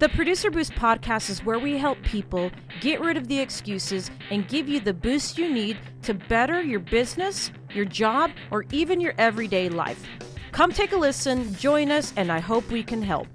The Producer Boost podcast is where we help people get rid of the excuses and give you the boost you need to better your business, your job, or even your everyday life. Come take a listen, join us, and I hope we can help.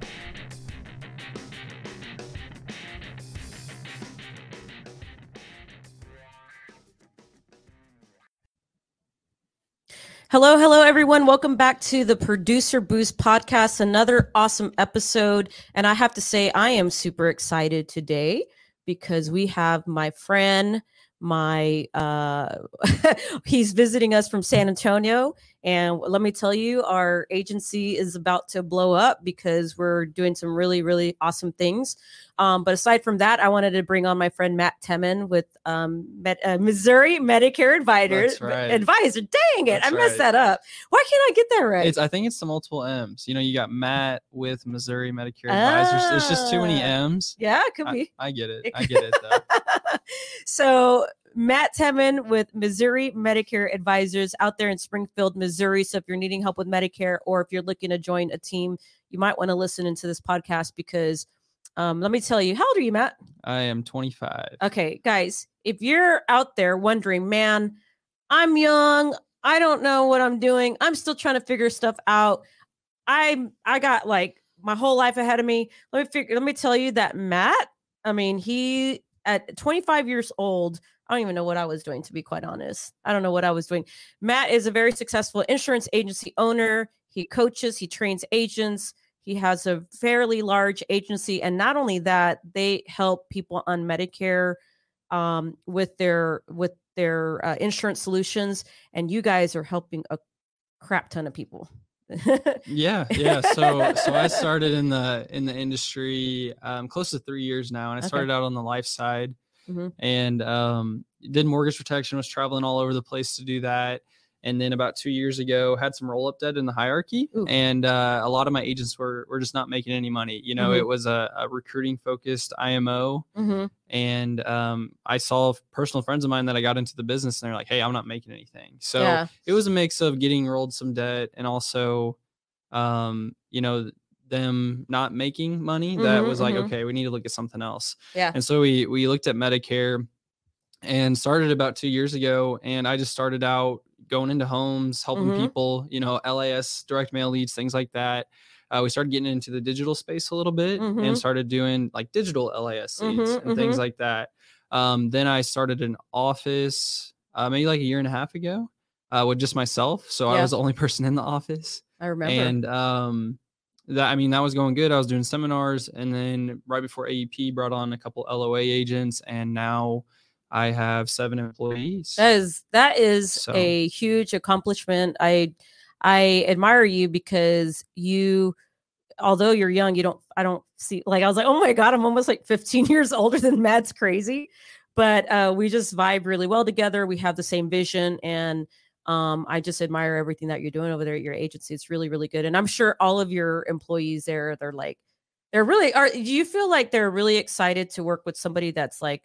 Hello, hello, everyone. Welcome back to the Producer Boost podcast. Another awesome episode. And I have to say, I am super excited today because we have my friend, my uh he's visiting us from San Antonio and let me tell you our agency is about to blow up because we're doing some really really awesome things um but aside from that I wanted to bring on my friend Matt Temmen with um uh, Missouri Medicare Advisors right. advisor dang it That's I messed right. that up why can't I get that right It's I think it's the multiple M's. You know, you got Matt with Missouri Medicare Advisors. It's just too many Ah. M's. yeah it could I, be I get it. It I get it though. so Matt Temmen with Missouri Medicare Advisors out there in Springfield, Missouri. So if you're needing help with Medicare or if you're looking to join a team, you might want to listen into this podcast because um, let me tell you, how old are you, Matt? I am 25. Okay, guys, if you're out there wondering, man, I'm young, I don't know what I'm doing, I'm still trying to figure stuff out. I'm I got like my whole life ahead of me. Let me figure let me tell you that Matt, I mean, he at 25 years old, I don't even know what I was doing to be quite honest. I don't know what I was doing. Matt is a very successful insurance agency owner. He coaches, he trains agents. He has a fairly large agency and not only that, they help people on Medicare um, with their with their uh, insurance solutions and you guys are helping a crap ton of people. Yeah, yeah. So so I started in the in the industry um close to three years now. And I Okay. started out on the life side Mhm. and um did mortgage protection, was traveling all over the place to do that. And then about two years ago, had some roll up debt in the hierarchy, Ooh. and uh, a lot of my agents were were just not making any money. You know, Mhm. it was a, a recruiting focused IMO, Mhm. and um, I saw personal friends of mine that I got into the business, and they're like, "Hey, I'm not making anything." So yeah. it was a mix of getting rolled some debt and also, um, you know, them not making money. That Mhm, was like, mhm. okay, we need to look at something else. Yeah. And so we we looked at Medicare, and started about two years ago. And I just started out going into homes, helping Mhm. people, you know, LAS, direct mail leads, things like that. Uh, we started getting into the digital space a little bit Mhm. and started doing like digital LAS leads Mhm, and things mhm. like that. Um, then I started an office uh, maybe like a year and a half ago uh, with just myself. So I was the only person in the office. I remember. And um, that I mean that was going good. I was doing seminars, and then right before AEP brought on a couple LOA agents, and now I have seven employees. That is that is So- a huge accomplishment. I I admire you because you although you're young, you don't I don't see like I was like, "Oh my god, I'm almost like 15 years older than Matt's crazy." But uh we just vibe really well together. We have the same vision and um I just admire everything that you're doing over there at your agency. It's really really good. And I'm sure all of your employees there they're like they're really are do you feel like they're really excited to work with somebody that's like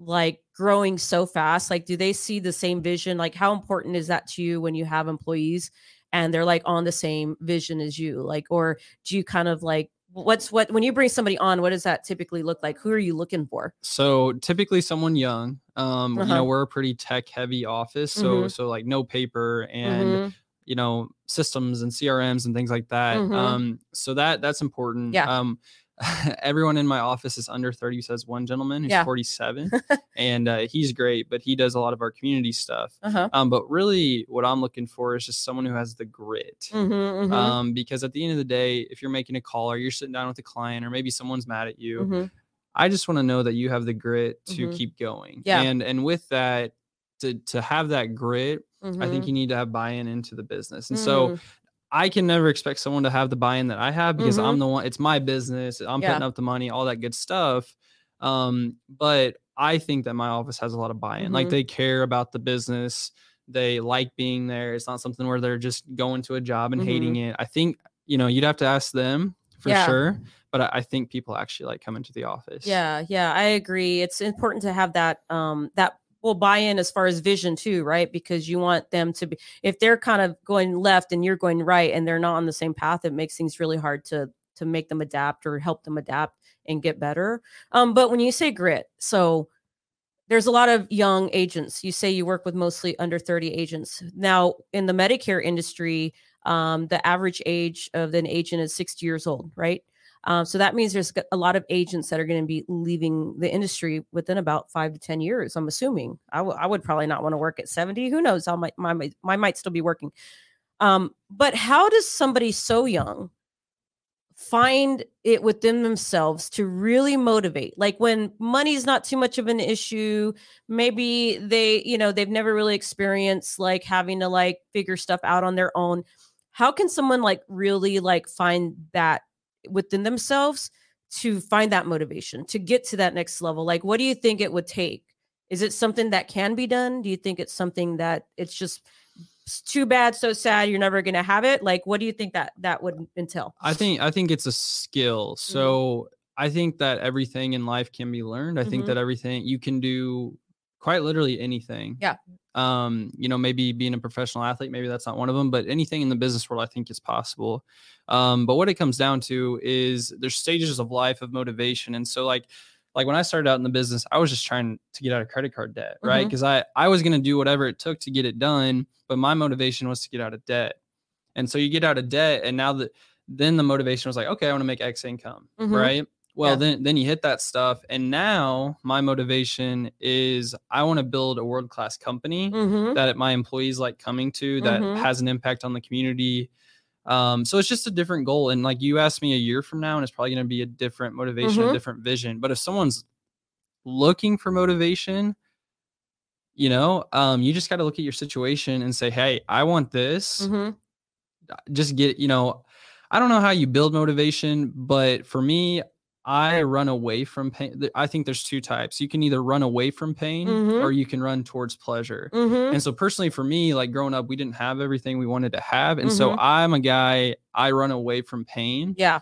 like growing so fast like do they see the same vision like how important is that to you when you have employees and they're like on the same vision as you like or do you kind of like what's what when you bring somebody on what does that typically look like who are you looking for so typically someone young. Um, you Uh-huh. know, we're a pretty tech heavy office, so Mhm. so like no paper and Mhm. you know systems and CRMs and things like that. Mhm. Um, so that that's important. Yeah. Um, everyone in my office is under 30 says one gentleman who's Yeah. 47 and uh, he's great but he does a lot of our community stuff uh-huh um, but really what i'm looking for is just someone who has the grit Mhm, mhm, um, because at the end of the day if you're making a call or you're sitting down with a client or maybe someone's mad at you mhm. i just want to know that you have the grit to Mhm. keep going Yeah. and and with that to, to have that grit i think you need to have buy-in into the business and so Mm. I can never expect someone to have the buy-in that I have because Mhm. I'm the one. It's my business. I'm Yeah. putting up the money, all that good stuff. Um, but I think that my office has a lot of buy-in. Like Mhm. they care about the business. They like being there. It's not something where they're just going to a job and hating it. I think you know you'd have to ask them for Mm-hmm. Yeah. sure. But I, I think people actually like coming to the office. Yeah, yeah, I agree. It's important to have that um that will buy in as far as vision too, right? Because you want them to be if they're kind of going left and you're going right and they're not on the same path, it makes things really hard to to make them adapt or help them adapt and get better. Um, but when you say grit, so there's a lot of young agents. You say you work with mostly under 30 agents. Now, in the Medicare industry, um, the average age of an agent is 60 years old, right? Um, so that means there's a lot of agents that are going to be leaving the industry within about five to 10 years. I'm assuming I, w- I would probably not want to work at 70. Who knows? I might, my, my, might still be working. Um, but how does somebody so young find it within themselves to really motivate like when money's not too much of an issue maybe they you know they've never really experienced like having to like figure stuff out on their own how can someone like really like find that within themselves to find that motivation to get to that next level like what do you think it would take is it something that can be done do you think it's something that it's just too bad, so sad, you're never going to have it. Like, what do you think that that would entail? I think I think it's a skill. Mm-hmm. So mm-hmm. I think that everything in life can be learned. I mm-hmm. think that everything you can do quite literally anything. Yeah. Um, you know, maybe being a professional athlete, maybe that's not one of them, but anything in the business world, I think is possible. Um, but what it comes down to is there's stages of life of motivation. And so like like when I started out in the business, I was just trying to get out of credit card debt, right? Because mm-hmm. I I was gonna do whatever it took to get it done, but my motivation was to get out of debt. And so you get out of debt, and now that then the motivation was like, okay, I want to make X income, mm-hmm. right? Well, yeah. then then you hit that stuff, and now my motivation is I want to build a world class company mm-hmm. that my employees like coming to that mm-hmm. has an impact on the community um, so it's just a different goal. And like you asked me a year from now, and it's probably going to be a different motivation, mm-hmm. a different vision. But if someone's looking for motivation, you know, um, you just got to look at your situation and say, Hey, I want this. Mm-hmm. Just get, you know, I don't know how you build motivation, but for me, I run away from pain. I think there's two types. You can either run away from pain mm-hmm. or you can run towards pleasure. Mm-hmm. And so, personally, for me, like growing up, we didn't have everything we wanted to have. And mm-hmm. so, I'm a guy, I run away from pain. Yeah.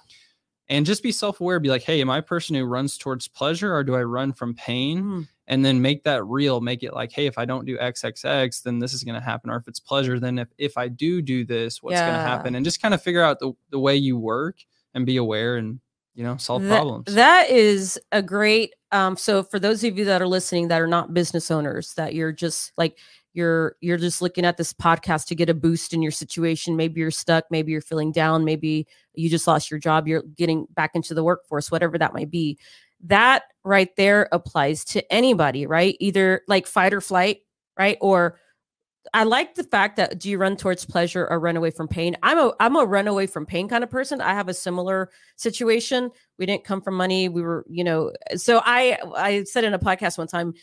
And just be self aware, be like, hey, am I a person who runs towards pleasure or do I run from pain? Mm. And then make that real, make it like, hey, if I don't do XXX, then this is going to happen. Or if it's pleasure, then if, if I do do this, what's yeah. going to happen? And just kind of figure out the, the way you work and be aware and you know solve that, problems. that is a great um so for those of you that are listening that are not business owners that you're just like you're you're just looking at this podcast to get a boost in your situation. Maybe you're stuck maybe you're feeling down maybe you just lost your job you're getting back into the workforce whatever that might be. That right there applies to anybody right? Either like fight or flight right? Or I like the fact that do you run towards pleasure or run away from pain? I'm a I'm a run away from pain kind of person. I have a similar situation. We didn't come from money. We were, you know, so I I said in a podcast one time,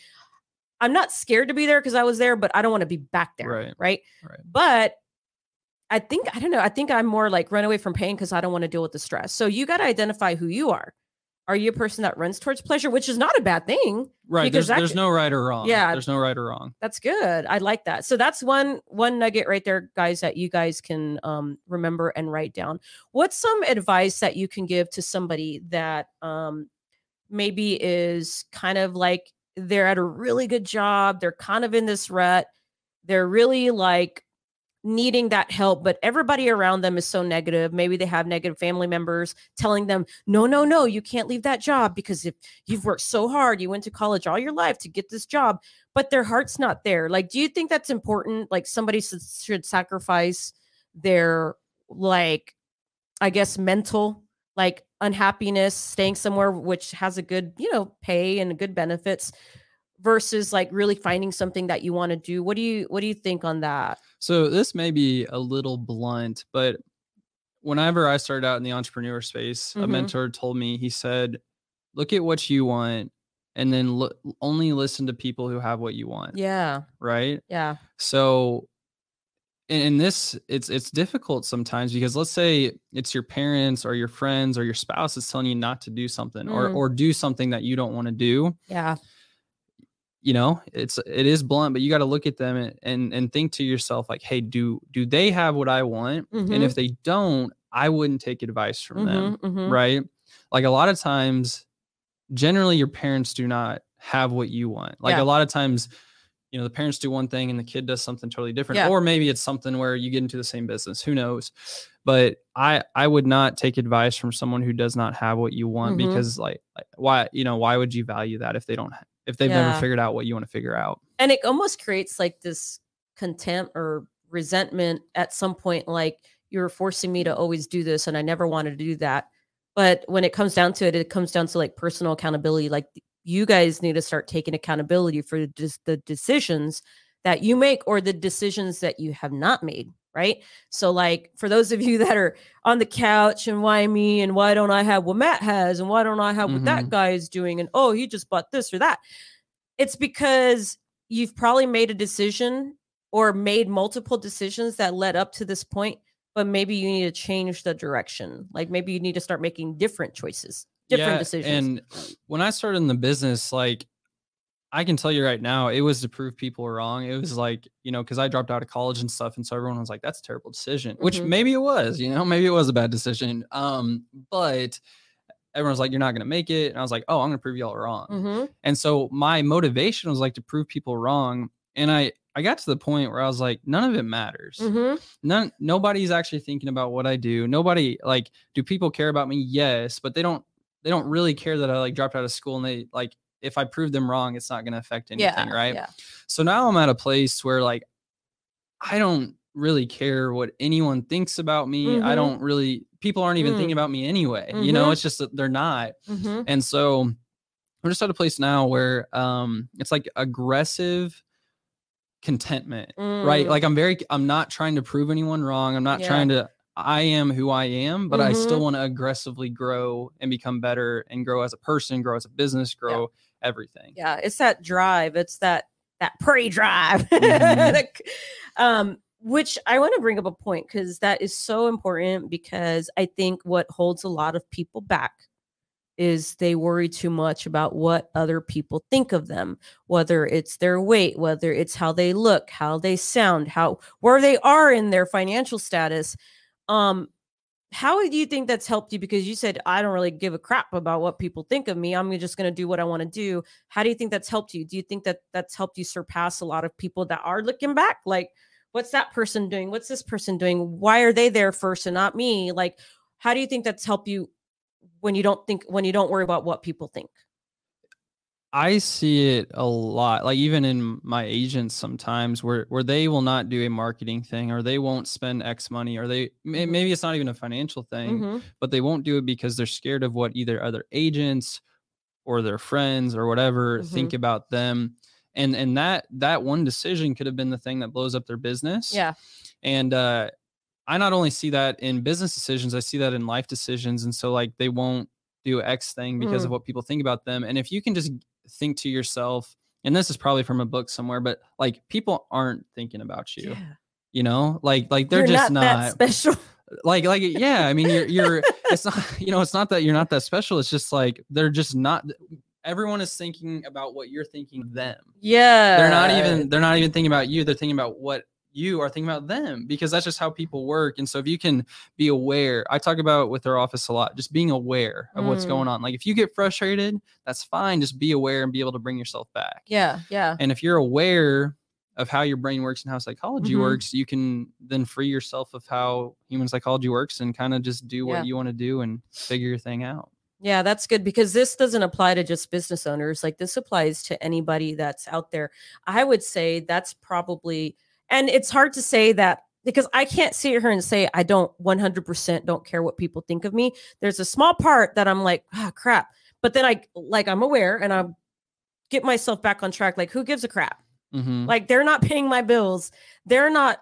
I'm not scared to be there because I was there, but I don't want to be back there. Right. Right. right. But I think I don't know. I think I'm more like run away from pain because I don't want to deal with the stress. So you got to identify who you are are you a person that runs towards pleasure which is not a bad thing right there's, there's no right or wrong. Yeah. There's no right or wrong. That's good. I like that. So that's one one nugget right there guys that you guys can um, remember and write down. What's some advice that you can give to somebody that um, maybe is kind of like they're at a really good job they're kind of in this rut they're really like needing that help, but everybody around them is so negative. Maybe they have negative family members telling them, no, no, no, you can't leave that job because if you've worked so hard, you went to college all your life to get this job, but their heart's not there. Like, do you think that's important? Like, somebody should sacrifice their, like, I guess, mental, like, unhappiness, staying somewhere which has a good, you know, pay and good benefits versus like really finding something that you want to do what do you what do you think on that so this may be a little blunt but whenever i started out in the entrepreneur space mm-hmm. a mentor told me he said look at what you want and then lo- only listen to people who have what you want. Yeah. Right? Yeah. So in, in this it's it's difficult sometimes because let's say it's your parents or your friends or your spouse is telling you not to do something mm. or or do something that you don't want to do yeah you know it's it is blunt but you got to look at them and, and, and think to yourself like hey do do they have what i want mm-hmm. and if they don't i wouldn't take advice from mm-hmm, them mm-hmm. right like a lot of times generally your parents do not have what you want like yeah. a lot of times you know the parents do one thing and the kid does something totally different Yeah. or maybe it's something where you get into the same business who knows but i i would not take advice from someone who does not have what you want Mhm. because like, like why you know why would you value that if they don't if they've Yeah. never figured out what you want to figure out. And it almost creates like this contempt or resentment at some point like you're forcing me to always do this and i never wanted to do that. But when it comes down to it it comes down to like personal accountability like you guys need to start taking accountability for just the decisions that you make or the decisions that you have not made right? So like for those of you that are on the couch and why me and why don't i have what matt has and why don't i have what that Mhm. guy is doing and oh he just bought this or that. It's because you've probably made a decision or made multiple decisions that led up to this point but maybe you need to change the direction. Like maybe you need to start making different choices different Yeah, decisions. And when I started in the business, like I can tell you right now, it was to prove people were wrong. It was like, you know, because I dropped out of college and stuff. And so everyone was like, that's a terrible decision, which Mhm. maybe it was, you know, maybe it was a bad decision. Um, but everyone's like, you're not gonna make it. And I was like, oh, I'm gonna prove y'all wrong. Mhm. And so my motivation was like to prove people wrong. And I I got to the point where I was like, none of it matters Mhm. none nobody's actually thinking about what I do. Nobody like do people care about me? Yes, but they don't they don't really care that I like dropped out of school and they like if I prove them wrong, it's not going to affect anything, yeah right? yeah So now I'm at a place where like I don't really care what anyone thinks about me. I Mhm. don't really people aren't even Mm. thinking about me anyway. You know, Mhm. it's just that they're not. Mhm. And so I'm just at a place now where um it's like aggressive contentment right Mm. like i'm very i'm not trying to prove anyone wrong i'm not Yeah. trying to i am who i am but i still Mhm. want to aggressively grow and become better and grow as a person grow as a business grow everything yeah it's that drive it's that that prey drive Mhm. Um which i want to bring up a point because that is so important because i think what holds a lot of people back is they worry too much about what other people think of them whether it's their weight whether it's how they look how they sound how where they are in their financial status um how do you think that's helped you? Because you said i don't really give a crap about what people think of me. I'm just going to do what i want to do. How do you think that's helped you? Do you think that that's helped you surpass a lot of people that are looking back? Like what's that person doing? What's this person doing? Why are they there first and not me? Like how do you think that's helped you when you don't think when you don't worry about what people think i see it a lot like even in my agents sometimes where where they will not do a marketing thing or they won't spend x money or they Mhm. maybe it's not even a financial thing Mhm. but they won't do it because they're scared of what either other agents or their friends or whatever Mm-hmm. think about them and and that that one decision could have been the thing that blows up their business yeah and uh i not only see that in business decisions i see that in life decisions and so like they won't do x thing because Mm. of what people think about them and if you can just think to yourself and this is probably from a book somewhere but like people aren't thinking about you yeah. you know? Like like they're You're just not, not, special. Like like yeah i mean you're you're it's not you know it's not that you're not that special it's just like they're just not everyone is thinking about what you're thinking them. Yeah they're not even they're not even thinking about you they're thinking about what you are thinking about them because that's just how people work and so if you can be aware i talk about with our office a lot just being aware of what's Mm. going on like if you get frustrated that's fine just be aware and be able to bring yourself back yeah yeah and if you're aware of how your brain works and how psychology Mhm. works, you can then free yourself of how human psychology works and kind of just do what Yeah. you want to do and figure your thing out. Yeah, that's good because this doesn't apply to just business owners. Like this applies to anybody that's out there. I would say that's probably, and it's hard to say that because I can't sit here and say I don't 100% don't care what people think of me. There's a small part that I'm like, ah, crap. But then I like I'm aware and I get myself back on track. Like, who gives a crap? Mhm. like they're not paying my bills they're not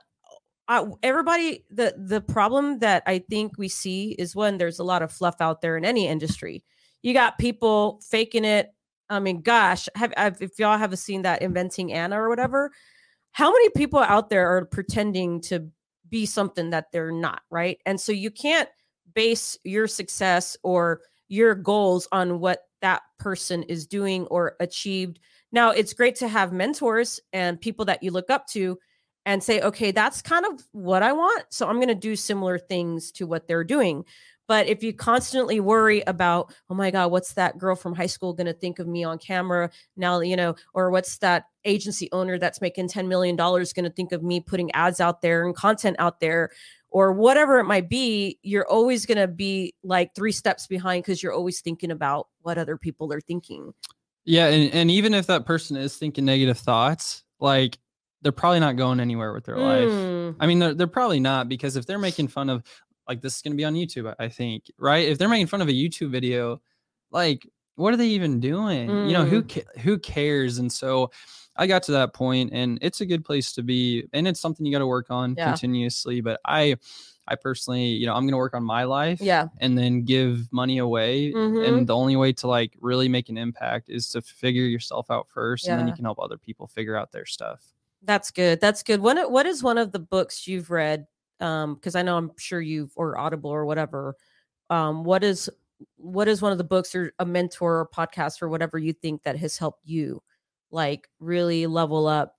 uh, everybody the the problem that i think we see is when there's a lot of fluff out there in any industry you got people faking it i mean gosh have, have if y'all haven't seen that inventing anna or whatever how many people out there are pretending to be something that they're not right and so you can't base your success or your goals on what that person is doing or achieved now, it's great to have mentors and people that you look up to and say, okay, that's kind of what I want. So I'm going to do similar things to what they're doing. But if you constantly worry about, oh my God, what's that girl from high school going to think of me on camera now, you know, or what's that agency owner that's making $10 million going to think of me putting ads out there and content out there or whatever it might be, you're always going to be like three steps behind because you're always thinking about what other people are thinking. Yeah. And, and even if that person is thinking negative thoughts, like they're probably not going anywhere with their life. Mm, I mean, they're, they're probably not because if they're making fun of, like, this is going to be on YouTube, I- think, right? If they're making fun of a YouTube video, like, what are they even doing? You know, who ca- who cares? And so, I got to that point, and it's a good place to be, and it's something you got to work on Yeah. continuously. But I, I personally, you know, I'm going to work on my life, Yeah. and then give money away. Mhm. And the only way to like really make an impact is to figure yourself out first, and then you can help other people figure out their stuff. That's good. That's good. What what is one of the books you've read? Um, because I know I'm sure you've or Audible or whatever. Um, what is what is one of the books or a mentor or podcast or whatever you think that has helped you like really level up?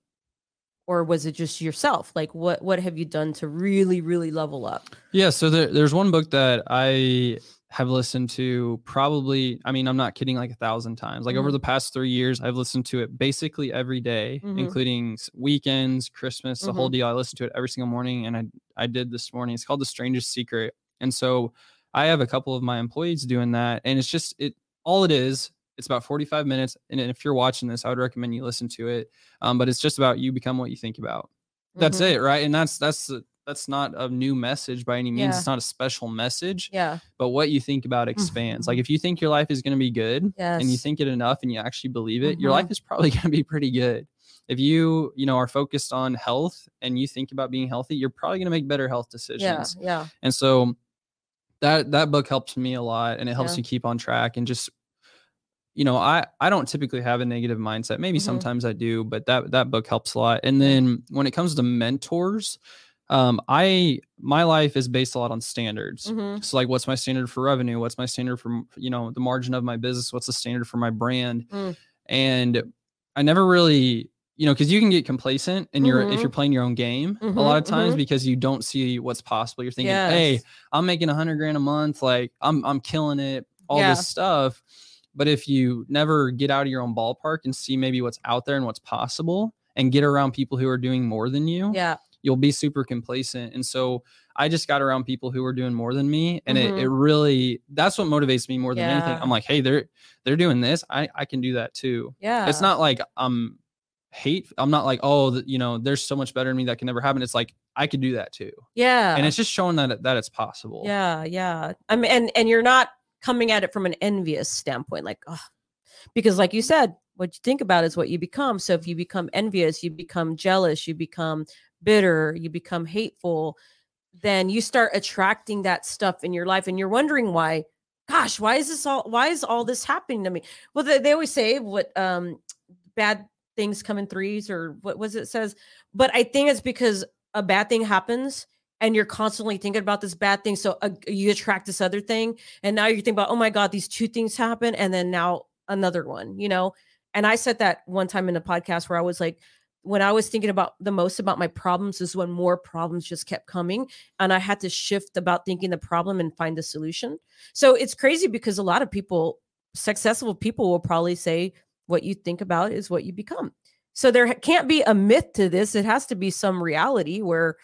Or was it just yourself? Like what what have you done to really, really level up? Yeah, so there, there's one book that I have listened to probably, I mean, I'm not kidding, like a thousand times. Like over Mhm. the past three years, I've listened to it basically every day, Mhm. including weekends, Christmas, the Mm-hmm. whole deal. I listen to it every single morning, and I I did this morning. It's called The Strangest Secret, and so I have a couple of my employees doing that, and it's just it all it is. It's about 45 minutes, and if you're watching this, I would recommend you listen to it. Um, but it's just about you become what you think about. That's Mhm. it, right? And that's that's the- that's not a new message by any means. Yeah. It's not a special message, Yeah. but what you think about expands. Like if you think your life is going to be good Yes. and you think it enough and you actually believe it, your Mhm. life is probably going to be pretty good. If you, you know, are focused on health and you think about being healthy, you're probably going to make better health decisions. Yeah. And so that that book helps me a lot and it helps Yeah. you keep on track and just you know, I I don't typically have a negative mindset. Maybe Mhm. sometimes I do, but that that book helps a lot. And then when it comes to mentors, um I my life is based a lot on standards. Mhm. So like what's my standard for revenue? What's my standard for you know, the margin of my business? What's the standard for my brand? Mm. And I never really you know, because you can get complacent and you're if Mhm. you're playing your own game a lot of times mhm. because you don't see what's possible. You're thinking, hey, I'm making a hundred grand a month. Like I'm I'm killing it, all Yeah. this stuff. But if you never get out of your own ballpark and see maybe what's out there and what's possible and get around people who are doing more than you, Yeah. You'll be super complacent. And so I just got around people who were doing more than me. And it, Mhm. it really that's what motivates me more than anything. I'm like, hey, they're they're doing this. I, I can do that too. Yeah. It's not like I'm hate. I'm not like, oh, you know, there's so much better in me that can never happen. It's like I could do that too. Yeah. And it's just showing that that it's possible. Yeah, yeah. I mean, and and you're not coming at it from an envious standpoint, like, oh, because like you said, what you think about is what you become. So if you become envious, you become jealous, you become bitter, you become hateful, then you start attracting that stuff in your life, and you're wondering why. Gosh, why is this all? Why is all this happening to me? Well, they, they always say what um bad things come in threes, or what was it says. But I think it's because a bad thing happens and you're constantly thinking about this bad thing so uh, you attract this other thing and now you're thinking about oh my god these two things happen and then now another one you know and i said that one time in a podcast where i was like when i was thinking about the most about my problems is when more problems just kept coming and i had to shift about thinking the problem and find the solution. So it's crazy because a lot of people successful people will probably say what you think about is what you become. So there can't be a myth to this. It has to be some reality where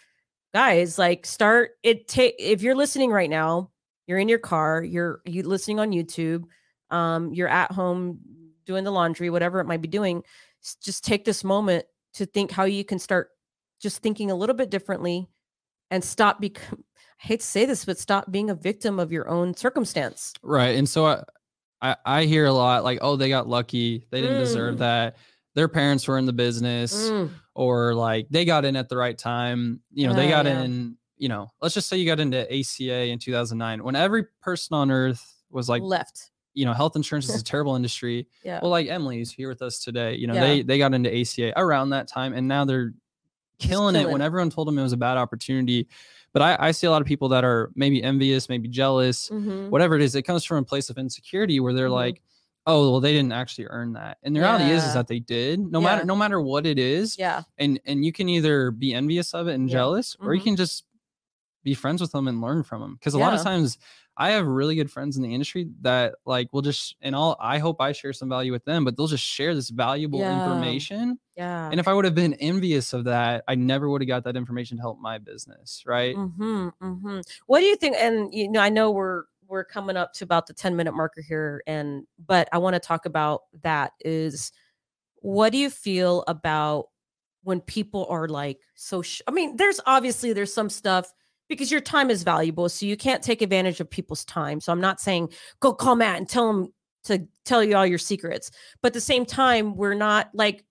guys like start it take if you're listening right now you're in your car you're you listening on youtube um you're at home doing the laundry whatever it might be doing just take this moment to think how you can start just thinking a little bit differently and stop become i hate to say this but stop being a victim of your own circumstance Right. And so I, I, I hear a lot like, oh, they got lucky. They didn't deserve Mm. that. Their parents were in the business Mm, or like they got in at the right time. You know, they Ah, got yeah. in, you know, let's just say you got into ACA in 2009 when every person on earth was like, left you know, health insurance is a terrible industry. yeah Well, like Emily's here with us today. You know, Yeah. they they got into ACA around that time, and now they're Just killing it when it. everyone told them it was a bad opportunity. But I, I see a lot of people that are maybe envious, maybe jealous, Mhm. whatever it is. It comes from a place of insecurity where they're Mhm. like, "Oh, well, they didn't actually earn that," and the reality is, is that they did. No Yeah. matter no matter what it is, yeah and and you can either be envious of it and Yeah. jealous, or you Mhm. can just be friends with them and learn from them because a lot of times I have really good friends in the industry that like will just and all I hope I share some value with them, but they'll just share this valuable Yeah. information. Yeah. And if I would have been envious of that, I never would have got that information to help my business, right? Mm-hmm, mm-hmm. What do you think? And you know, I know we're we're coming up to about the 10 minute marker here, and but I want to talk about that is what do you feel about when people are like so sh- I mean, there's obviously there's some stuff because your time is valuable, so you can't take advantage of people's time. So I'm not saying go call Matt and tell him to tell you all your secrets. But at the same time, we're not like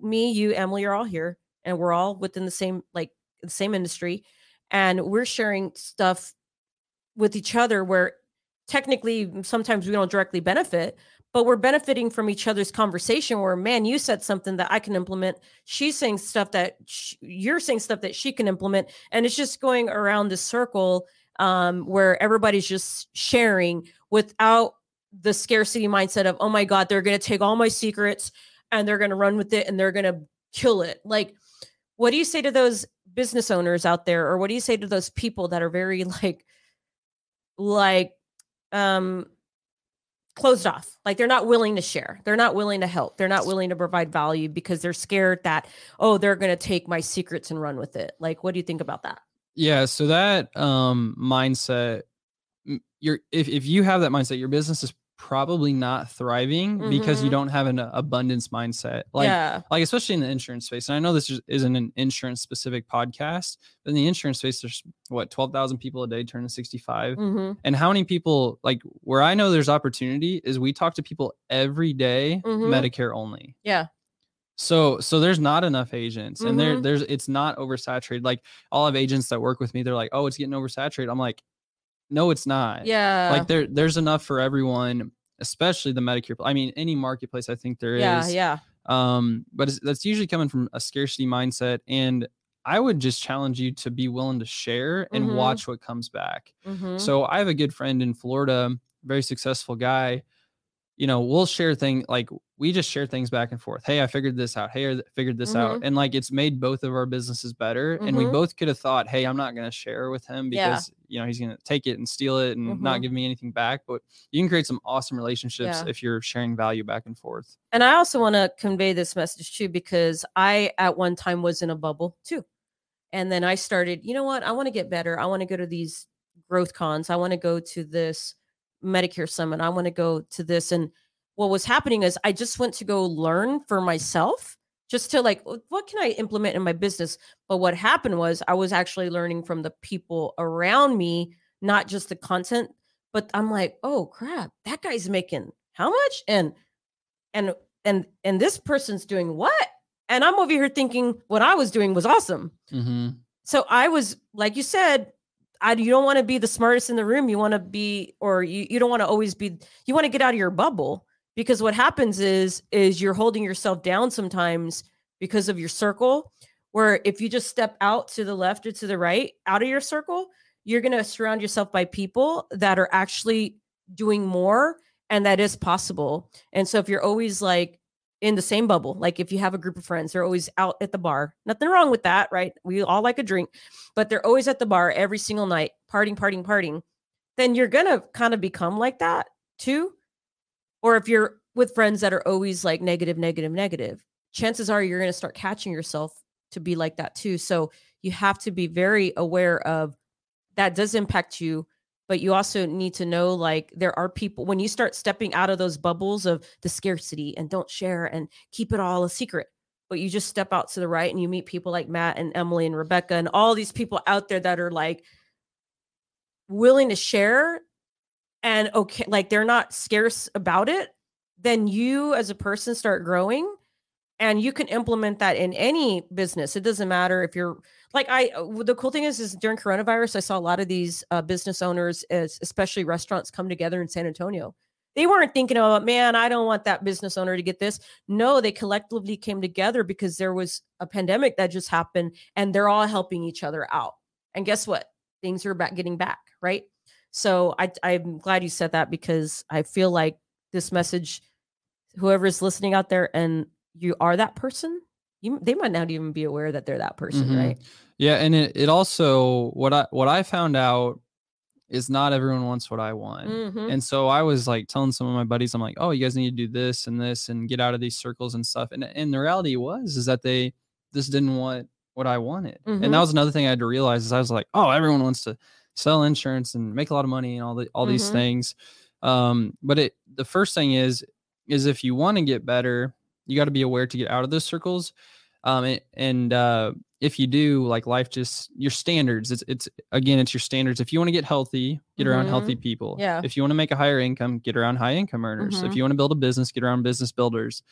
me, you, Emily are all here and we're all within the same like the same industry and we're sharing stuff with each other where technically sometimes we don't directly benefit but we're benefiting from each other's conversation where man you said something that i can implement. She's saying stuff that you're saying stuff that she can implement. And it's just going around the circle um, where everybody's just sharing without the scarcity mindset of oh my god they're going to take all my secrets and they're going to run with it and they're going to kill it. Like what do you say to those business owners out there? Or what do you say to those people that are very like like um closed off. Like they're not willing to share. They're not willing to help. They're not willing to provide value because they're scared that oh they're going to take my secrets and run with it. Like what do you think about that? Yeah, so that um mindset you're if, if you have that mindset, your business is probably not thriving because you Mhm. don't have an abundance mindset. Like yeah like especially in the insurance space. And I know this is- isn't an insurance specific podcast, but in the insurance space, there's what 12,000 people a day turning 65. mm-hmm. And how many people like where I know there's opportunity is we talk to people every day, Mhm. Medicare only. yeah So so there's not enough agents and there Mhm. there's it's not oversaturated. Like all of agents that work with me, they're like, "Oh, it's getting oversaturated." I'm like, "No, it's not." yeah Like there there's enough for everyone, especially the Medicare. I mean, any marketplace I think there is. yeah yeah Um but it's, that's usually coming from a scarcity mindset and I would just challenge you to be willing to share and Mhm. watch what comes back. mm-hmm. So I have a good friend in Florida, very successful guy. You know, we'll share things like we just share things back and forth. Hey, I figured this out. Hey, I figured this out. Mm-hmm. And like it's made both of our businesses better. And we Mhm. both could have thought, hey, I'm not going to share with him Yeah. because, you know, he's going to take it and steal it and not Mhm. give me anything back. But you can create some awesome relationships Yeah. if you're sharing value back and forth. And I also want to convey this message too, because I at one time was in a bubble too. And then I started, you know what? I want to get better. I want to go to these growth cons. I want to go to this Medicare summit. I want to go to this. And what was happening is I just went to go learn for myself, just to like, what can I implement in my business? But what happened was I was actually learning from the people around me, not just the content. But I'm like, oh crap, that guy's making how much? And and and and this person's doing what and i'm over here thinking what i was doing was awesome Mm-hmm. so i was like you said I, you don't want to be the smartest in the room you want to be or you, you don't want to always be you want to get out of your bubble because what happens is is you're holding yourself down sometimes because of your circle where if you just step out to the left or to the right out of your circle you're going to surround yourself by people that are actually doing more and that is possible. And so if you're always like in the same bubble like if you have a group of friends they're always out at the bar nothing wrong with that right? We all like a drink but they're always at the bar every single night partying partying partying then you're going to kind of become like that too or if you're with friends that are always like negative negative negative chances are you're going to start catching yourself to be like that too so you have to be very aware of that does impact you but you also need to know like there are people when you start stepping out of those bubbles of the scarcity and don't share and keep it all a secret but you just step out to the right and you meet people like Matt and Emily and Rebecca and all these people out there that are like willing to share and okay like they're not scarce about it then you as a person start growing and you can implement that in any business. It doesn't matter if you're like i uh, the cool thing is is during coronavirus i saw a lot of these uh, business owners es- especially restaurants come together in san antonio. They weren't thinking about man i don't want that business owner to get this. No they collectively came together because there was a pandemic that just happened and they're all helping each other out. And guess what? Things are back getting back right? So i i'm glad you said that because i feel like this message whoever's listening out there and you are that person you they might not even be aware that they're that person, Mhm. right? Yeah, and it, it also what I what I found out is not everyone wants what I want. Mhm. And so I was like telling some of my buddies, I'm like, oh, you guys need to do this and this and get out of these circles and stuff. And and the reality was is that they just didn't want what I wanted. And Mhm. that was another thing I had to realize is I was like, oh, everyone wants to sell insurance and make a lot of money and all the all these Mhm. things. Um, but it the first thing is is if you want to get better, you got to be aware to get out of those circles. Um, and, and uh, if you do, like life just your standards. It's it's again, it's your standards. If you want to get healthy, get around Mhm. healthy people. Yeah. If you want to make a higher income, get around high income earners. If Mhm. you want to build a business, get around business builders.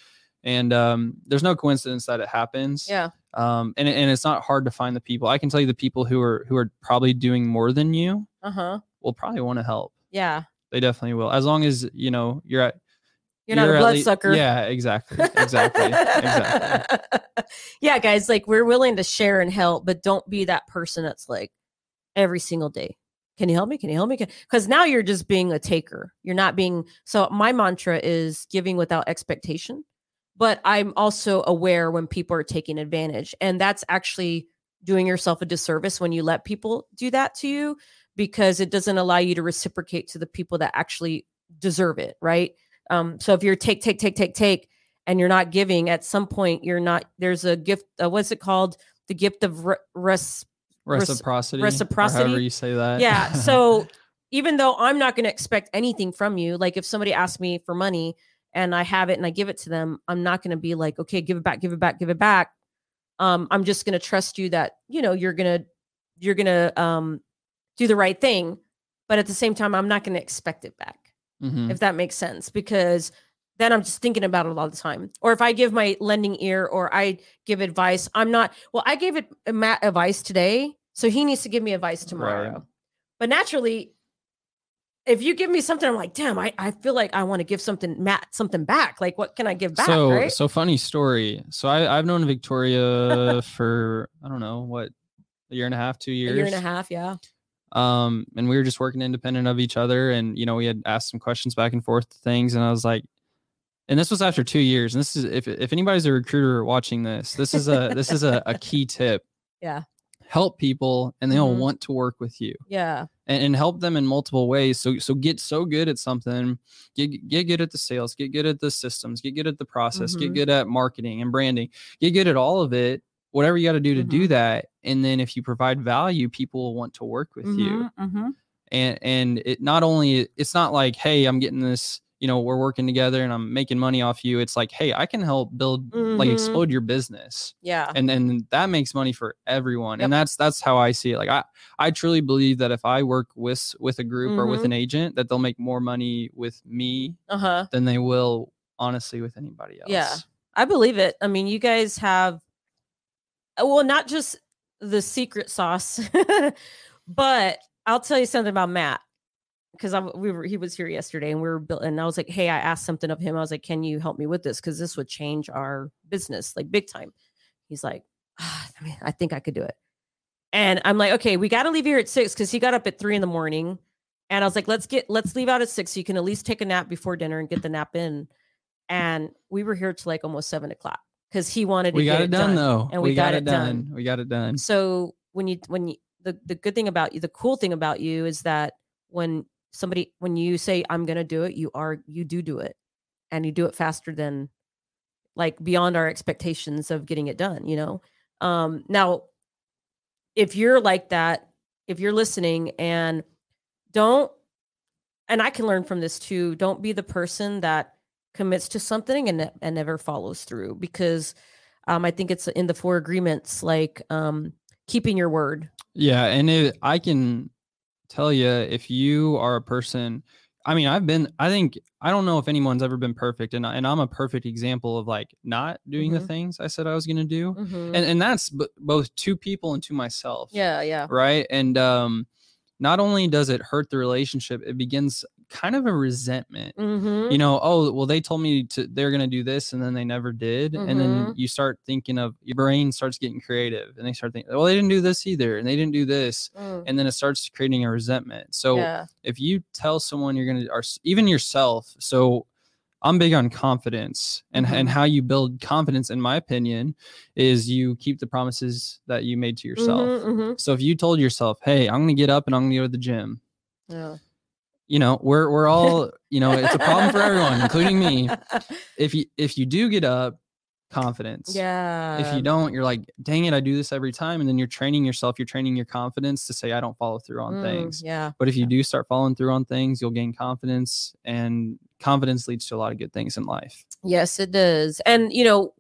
And um, there's no coincidence that it happens. Yeah. Um, and and it's not hard to find the people. I can tell you the people who are who are probably doing more than you Uh-huh. will probably want to help. Yeah. They definitely will, as long as you know you're at. You're, not a at lea- bloodsucker. Yeah, exactly, exactly, exactly. yeah, guys, like we're willing to share and help, but don't be that person that's like every single day. Can you help me? Can you help me? Because now you're just being a taker. You're not being. So my mantra is giving without expectation, but I'm also aware when people are taking advantage, and that's actually doing yourself a disservice when you let people do that to you because it doesn't allow you to reciprocate to the people that actually deserve it, right? Um, so if you're take, take, take, take, take, and you're not giving, at some point you're not. There's a gift. Uh, what's it called? The gift of re- res. Reci- Reciprocity. reciprocity? however you say that. Yeah. So even though I'm not going to expect anything from you, like if somebody asks me for money and I have it and I give it to them, I'm not going to be like, okay, give it back, give it back, give it back. Um, I'm just going to trust you that you know you're gonna you're gonna um do the right thing, but at the same time, I'm not going to expect it back Mhm. if that makes sense because then i'm just thinking about it all the time. Or if i give my lending ear or i give advice i'm not well i gave it uh, matt advice today so he needs to give me advice tomorrow. But naturally if you give me something i'm like damn i, I feel like i want to give something matt something back. Like what can i give back? So right? so funny story. So I I've known Victoria for I don't know what a year and a half, two years. a year and a half yeah um and we were just working independent of each other and you know we had asked some questions back and forth to things and i was like and this was after two years and this is if, if anybody's a recruiter watching this this is a this is a, a key tip Yeah. help people and they'll Mhm. want to work with you yeah and, and help them in multiple ways so so get so good at something get get good at the sales get good at the systems get good at the process get Mhm. good at marketing and branding get good at all of it whatever you got to do to do Mhm. that and then if you provide value people will want to work with you Mhm, mhm. and and it not only it's not like hey i'm getting this you know we're working together and i'm making money off you it's like hey i can help build like Mhm. explode your business yeah and then that makes money for everyone Yep. and that's that's how i see it like i i truly believe that if i work with with a group or with Mhm. an agent that they'll make more money with me uh-huh than they will honestly with anybody else Yeah. I believe it. I mean, you guys have, well, not just the secret sauce, but I'll tell you something about Matt because I we were he was here yesterday and we were built and I was like, hey, I asked something of him. I was like, can you help me with this? Because this would change our business like big time. He's like, ah, I mean, I think I could do it. And I'm like, okay, we got to leave here at six because he got up at three in the morning. And I was like, let's get let's leave out at six so you can at least take a nap before dinner and get the nap in. And we were here till like almost seven o'clock because he wanted to we get got it done, though and we got it done. done. we got it done So when you when you the, the good thing about you, the cool thing about you is that when somebody when you say I'm gonna do it, you are you do do it. And you do it faster than like beyond our expectations of getting it done, you know? Um now if you're like that, if you're listening and don't and I can learn from this too, don't be the person that commits to something and ne- and never follows through because um I think it's in the four agreements like um keeping your word. Yeah, and it, I can tell you if you are a person. I mean, I've been. I think I don't know if anyone's ever been perfect, and I- and I'm a perfect example of like not doing the Mhm. things I said I was going to do, Mhm. and and that's b- both to people and to myself. yeah, yeah. Right. And um, not only does it hurt the relationship, it begins kind of a resentment. Mm-hmm. You know, oh well, they told me to they're gonna do this, and then they never did, and then Mhm. you start thinking of your brain starts getting creative, and they start thinking, well, they didn't do this either, and they didn't do this, and then it starts creating a resentment. So Mm, yeah. if you tell someone you're gonna or even yourself so I'm big on confidence and, and Mhm. how you build confidence, in my opinion, is you keep the promises that you made to yourself. Mhm, mhm. So if you told yourself, Hey, I'm gonna get up and I'm gonna go to the gym, Yeah. You know, we're we're all, you know, it's a problem for everyone, including me. If you if you do get up, confidence. Yeah. If you don't, you're like, dang it, I do this every time. And then you're training yourself, you're training your confidence to say I don't follow through on Mm, things. Yeah. But if you do start following through on things, you'll gain confidence, and confidence leads to a lot of good things in life. Yes, it does. And you know,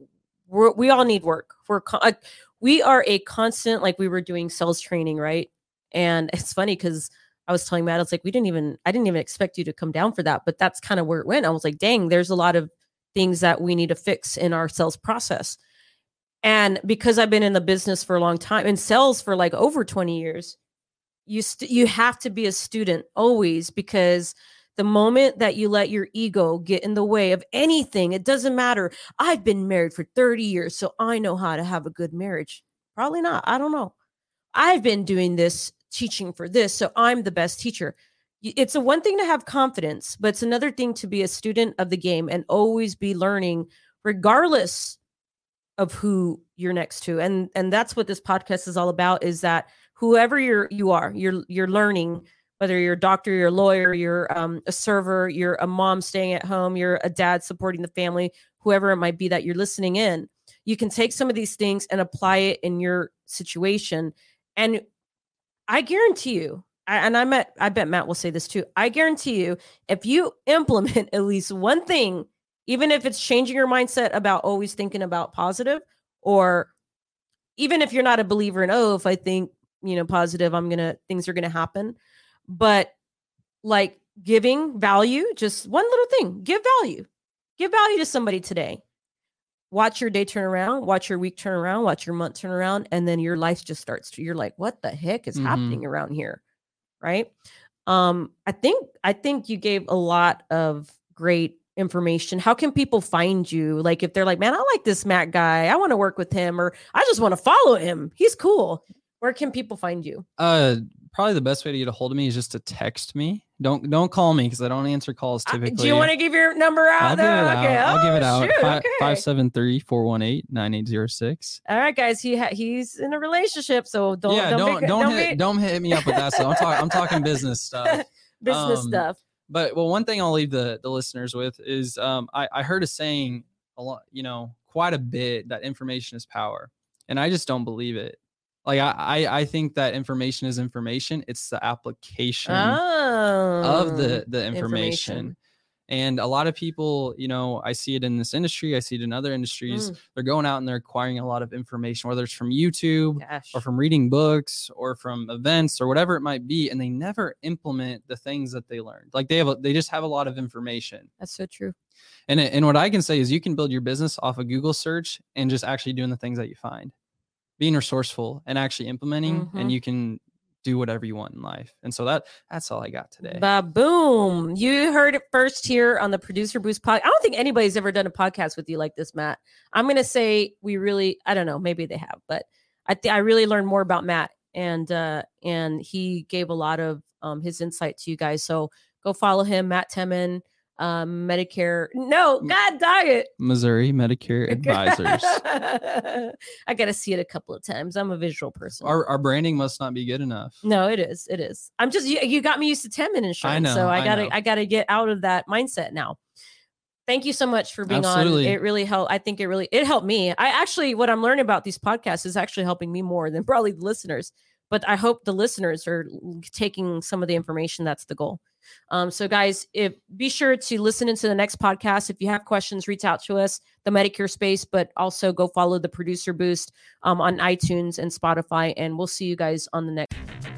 we're, we all need work. We're con- uh, we are a constant. Like we were doing sales training, right? And it's funny because I was telling Matt, it's like we didn't even I didn't even expect you to come down for that, but that's kind of where it went. I was like, dang, there's a lot of things that we need to fix in our sales process. And because I've been in the business for a long time and sales for like over 20 years, you st- you have to be a student always because the moment that you let your ego get in the way of anything, it doesn't matter. I've been married for 30 years, so I know how to have a good marriage. Probably not. I don't know. I've been doing this teaching for this, so I'm the best teacher. It's a one thing to have confidence, but it's another thing to be a student of the game and always be learning, regardless of who you're next to. And and that's what this podcast is all about is that whoever you're you are, you're you're learning whether you're a doctor, you're a lawyer, you're um, a server, you're a mom staying at home, you're a dad supporting the family, whoever it might be that you're listening in, you can take some of these things and apply it in your situation. And I guarantee you, and I bet I bet Matt will say this too. I guarantee you, if you implement at least one thing, even if it's changing your mindset about always thinking about positive, or even if you're not a believer in oh, if I think you know positive, I'm gonna things are gonna happen but like giving value just one little thing give value give value to somebody today watch your day turn around watch your week turn around watch your month turn around and then your life just starts to you're like what the heck is Mhm. happening around here? Right? Um i think i think you gave a lot of great information. How can people find you? Like if they're like man i like this matt guy. I want to work with him or i just want to follow him. He's cool where can people find you Uh, probably the best way to get a hold of me is just to text me. Don't don't call me because I don't answer calls Uh, typically. Do you want to give your number out? I'll give it though? out. Okay. I'll give it Oh, out. shoot, Fi- okay. 573-418-9806. All right, guys. He ha- he's in a relationship, so don't yeah, don't don't make- don't, don't hit don't hit me up with that. So I'm talking I'm talking business stuff. business um, stuff. But well, one thing I'll leave the the listeners with is um, I I heard a saying a lot, you know, quite a bit that information is power, and I just don't believe it. Like I I, think that information is information. It's the application Oh, of the the information. And a lot of people, you know, I see it in this industry. I see it in other industries. Mm, They're going out and they're acquiring a lot of information, whether it's from YouTube, gosh. or from reading books or from events or whatever it might be and they never implement the things that they learned like they have a, they just have a lot of information That's so true. and and what i can say is you can build your business off of google search and just actually doing the things that you find being resourceful and actually implementing Mhm. and you can do whatever you want in life and so that that's all i got today Ba boom! You heard it first here on the Producer Boost podcast. I don't think anybody's ever done a podcast with you like this, Matt. I'm gonna say we really, I don't know, maybe they have, but I think I really learned more about Matt, and uh, and he gave a lot of um, his insight to you guys. So go follow him, Matt Temmen, um, Medicare. No. God diet. missouri medicare advisors I got to see it a couple of times. I'm a visual person. our, our branding must not be good enough No, it is. It is. I'm just you, you got me used to Temmen insurance. know, so I I gotta know. I gotta get out of that mindset now. Thank you so much for being Absolutely. on. It really helped. I think it really it helped me. I actually what I'm learning about these podcasts is actually helping me more than probably the listeners. But I hope the listeners are taking some of the information. That's the goal. Um, so guys, if be sure to listen into the next podcast. If you have questions, reach out to us, the Medicare space, but also go follow the producer boost um, on iTunes and Spotify. And we'll see you guys on the next.